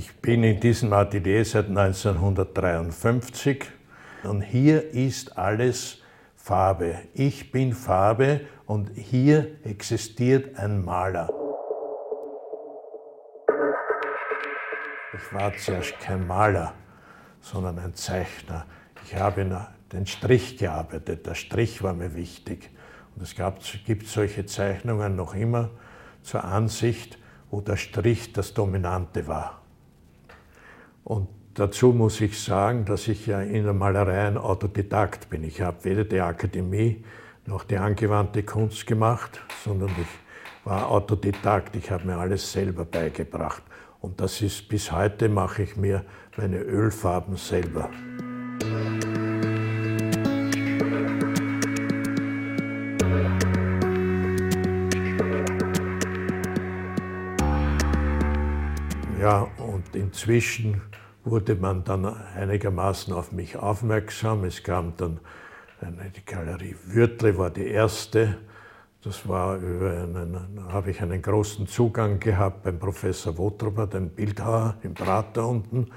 Ich bin in diesem Atelier seit 1953 und hier ist alles Farbe. Ich bin Farbe und hier existiert ein Maler. Ich war zuerst kein Maler, sondern ein Zeichner. Ich habe den Strich gearbeitet. Der Strich war mir wichtig. Und es gab, gibt solche Zeichnungen noch immer zur Ansicht, wo der Strich das Dominante war. Und dazu muss ich sagen, dass ich ja in der Malerei ein Autodidakt bin. Ich habe weder die Akademie noch die angewandte Kunst gemacht, sondern ich war Autodidakt. Ich habe mir alles selber beigebracht. Und das ist bis heute mache ich mir meine Ölfarben selber. Ja, und inzwischen wurde man dann einigermaßen auf mich aufmerksam. Es kam dann eine, die Galerie Würtle war die erste. Das war über einen, habe ich einen großen Zugang gehabt beim Professor Wotroper, dem Bildhauer im Prater unten.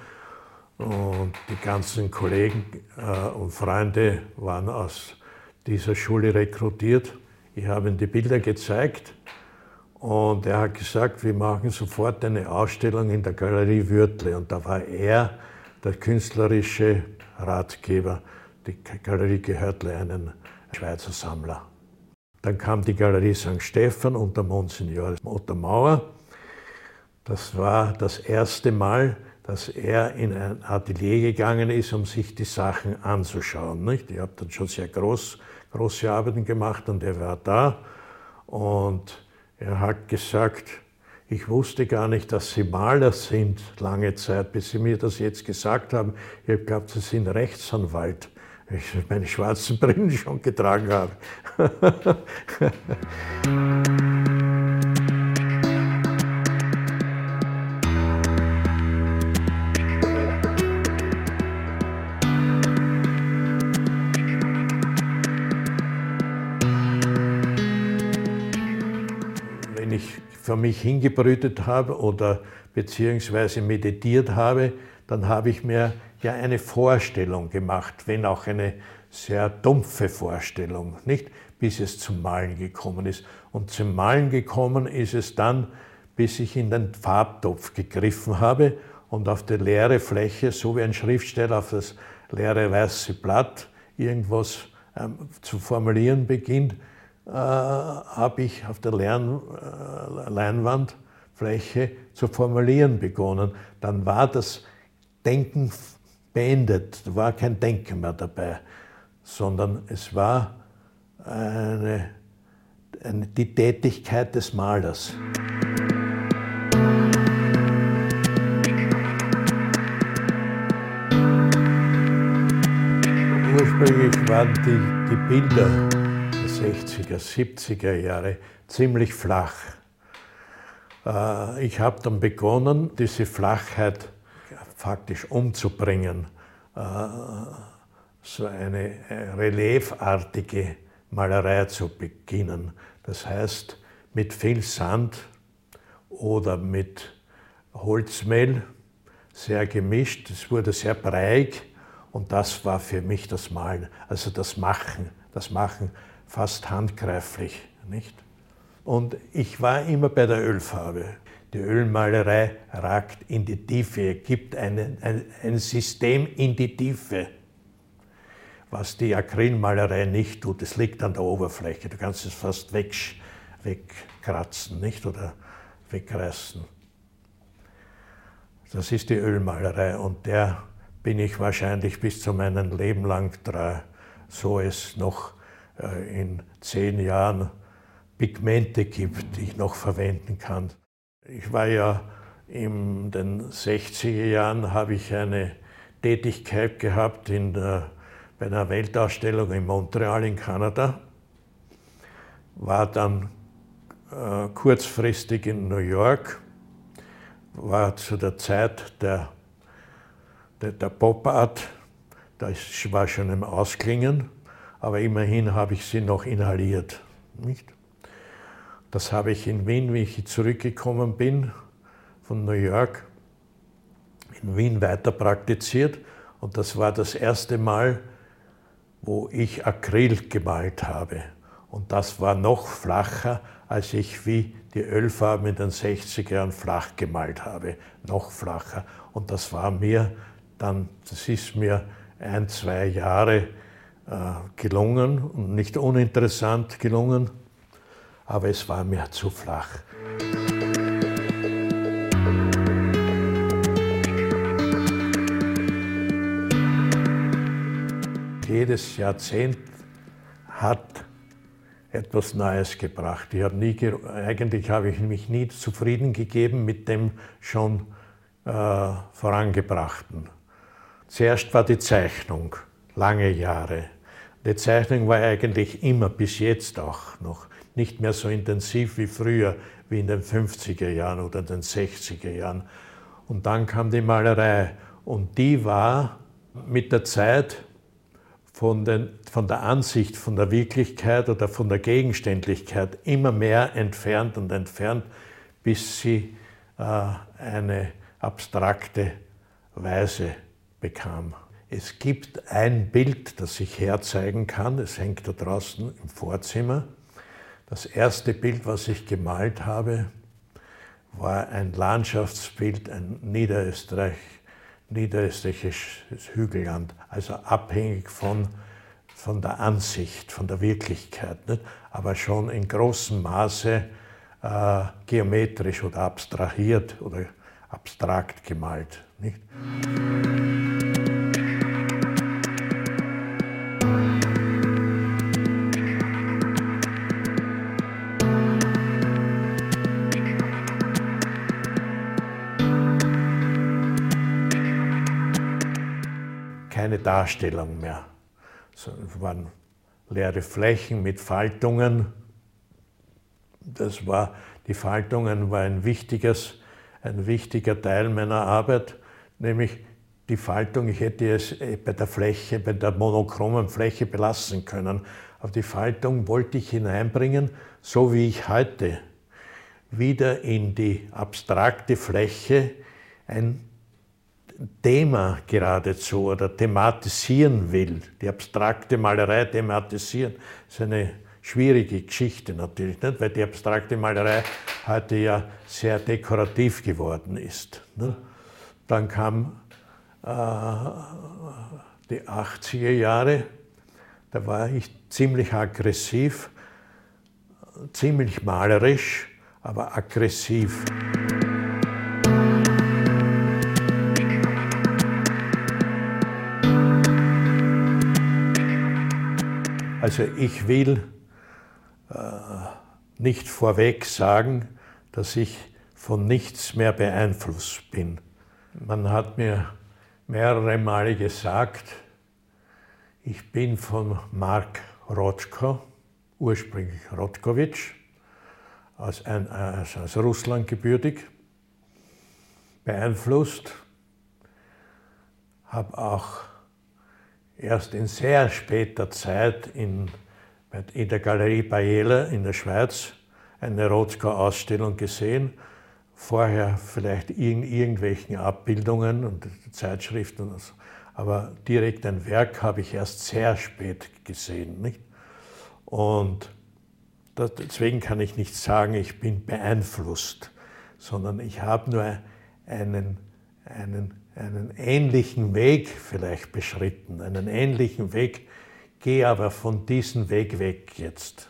Und die ganzen Kollegen äh, und Freunde waren aus dieser Schule rekrutiert. Ich habe ihm die Bilder gezeigt und er hat gesagt, wir machen sofort eine Ausstellung in der Galerie Würtle. Und da war er der künstlerische Ratgeber. Die Galerie gehörte einem Schweizer Sammler. Dann kam die Galerie St. Stephan unter Monsignor Otto Mauer. Das war das erste Mal, dass er in ein Atelier gegangen ist, um sich die Sachen anzuschauen. Nicht? Ich habe dann schon sehr groß, große Arbeiten gemacht und er war da. Und er hat gesagt, ich wusste gar nicht, dass Sie Maler sind, lange Zeit, bis Sie mir das jetzt gesagt haben. Ich habe geglaubt, Sie sind Rechtsanwalt, ich meine schwarzen Brillen schon getragen habe. für mich hingebrütet habe oder beziehungsweise meditiert habe, dann habe ich mir ja eine Vorstellung gemacht, wenn auch eine sehr dumpfe Vorstellung, nicht? Bis es zum Malen gekommen ist. Und zum Malen gekommen ist es dann, bis ich in den Farbtopf gegriffen habe und auf der leere Fläche, so wie ein Schriftsteller auf das leere weiße Blatt, irgendwas ähm, zu formulieren beginnt, habe ich auf der Lern äh, Leinwandfläche zu formulieren begonnen. Dann war das Denken beendet, da war kein Denken mehr dabei, sondern es war eine, eine, die Tätigkeit des Malers. Ursprünglich waren die, die Bilder 60er, 70er Jahre ziemlich flach. Äh, ich habe dann begonnen, diese Flachheit faktisch umzubringen, äh, so eine reliefartige Malerei zu beginnen. Das heißt, mit viel Sand oder mit Holzmehl, sehr gemischt. Es wurde sehr breiig und das war für mich das Malen, also das Machen, das Machen fast handgreiflich. Nicht? Und ich war immer bei der Ölfarbe. Die Ölmalerei ragt in die Tiefe, gibt einen, ein, ein System in die Tiefe, was die Acrylmalerei nicht tut. Es liegt an der Oberfläche. Du kannst es fast weg, wegkratzen nicht? oder wegreißen. Das ist die Ölmalerei und der bin ich wahrscheinlich bis zu meinem Leben lang treu, so es noch in zehn Jahren Pigmente gibt, die ich noch verwenden kann. Ich war ja in den 60er Jahren, habe ich eine Tätigkeit gehabt in der, bei einer Weltausstellung in Montreal in Kanada, war dann äh, kurzfristig in New York, war zu der Zeit der, der, der Pop Art, das war schon im Ausklingen aber immerhin habe ich sie noch inhaliert. Nicht? Das habe ich in Wien, wie ich zurückgekommen bin von New York, in Wien weiter praktiziert und das war das erste Mal, wo ich Acryl gemalt habe. Und das war noch flacher, als ich wie die Ölfarben in den 60er Jahren flach gemalt habe. Noch flacher. Und das war mir dann, das ist mir ein, zwei Jahre gelungen und nicht uninteressant gelungen, aber es war mir zu flach. Jedes Jahrzehnt hat etwas Neues gebracht. Ich habe nie, eigentlich habe ich mich nie zufrieden gegeben mit dem schon äh, vorangebrachten. Zuerst war die Zeichnung, lange Jahre. Die Zeichnung war eigentlich immer, bis jetzt auch noch, nicht mehr so intensiv wie früher, wie in den 50er Jahren oder den 60er Jahren. Und dann kam die Malerei und die war mit der Zeit von, den, von der Ansicht, von der Wirklichkeit oder von der Gegenständlichkeit immer mehr entfernt und entfernt, bis sie äh, eine abstrakte Weise bekam. Es gibt ein Bild, das ich herzeigen kann, es hängt da draußen im Vorzimmer. Das erste Bild, was ich gemalt habe, war ein Landschaftsbild, ein Niederösterreich, niederösterreichisches Hügelland, also abhängig von, von der Ansicht, von der Wirklichkeit, nicht? aber schon in großem Maße äh, geometrisch oder abstrahiert oder abstrakt gemalt. Nicht? Keine Darstellung mehr. Es waren leere Flächen mit Faltungen. Das war, die Faltungen war ein, wichtiges, ein wichtiger Teil meiner Arbeit, nämlich die Faltung, ich hätte es äh, bei der Fläche, bei der monochromen Fläche belassen können. Aber die Faltung wollte ich hineinbringen, so wie ich heute wieder in die abstrakte Fläche ein Thema geradezu oder thematisieren will, die abstrakte Malerei thematisieren, ist eine schwierige Geschichte natürlich, nicht? weil die abstrakte Malerei heute ja sehr dekorativ geworden ist. Nicht? Dann kam äh, die 80er Jahre, da war ich ziemlich aggressiv, ziemlich malerisch, aber aggressiv. Also ich will äh, nicht vorweg sagen, dass ich von nichts mehr beeinflusst bin. Man hat mir mehrere Male gesagt, ich bin von Mark Rothko, ursprünglich Rothkowitsch, aus, ein, aus, aus Russland gebürtig, beeinflusst, habe auch erst in sehr später Zeit in, in der Galerie Bayela in der Schweiz eine Rothko-Ausstellung gesehen. Vorher vielleicht in irgendwelchen Abbildungen und Zeitschriften und so. Aber direkt ein Werk habe ich erst sehr spät gesehen. Nicht? Und deswegen kann ich nicht sagen, ich bin beeinflusst, sondern ich habe nur einen, einen einen ähnlichen Weg vielleicht beschritten, einen ähnlichen Weg, gehe aber von diesem Weg weg jetzt.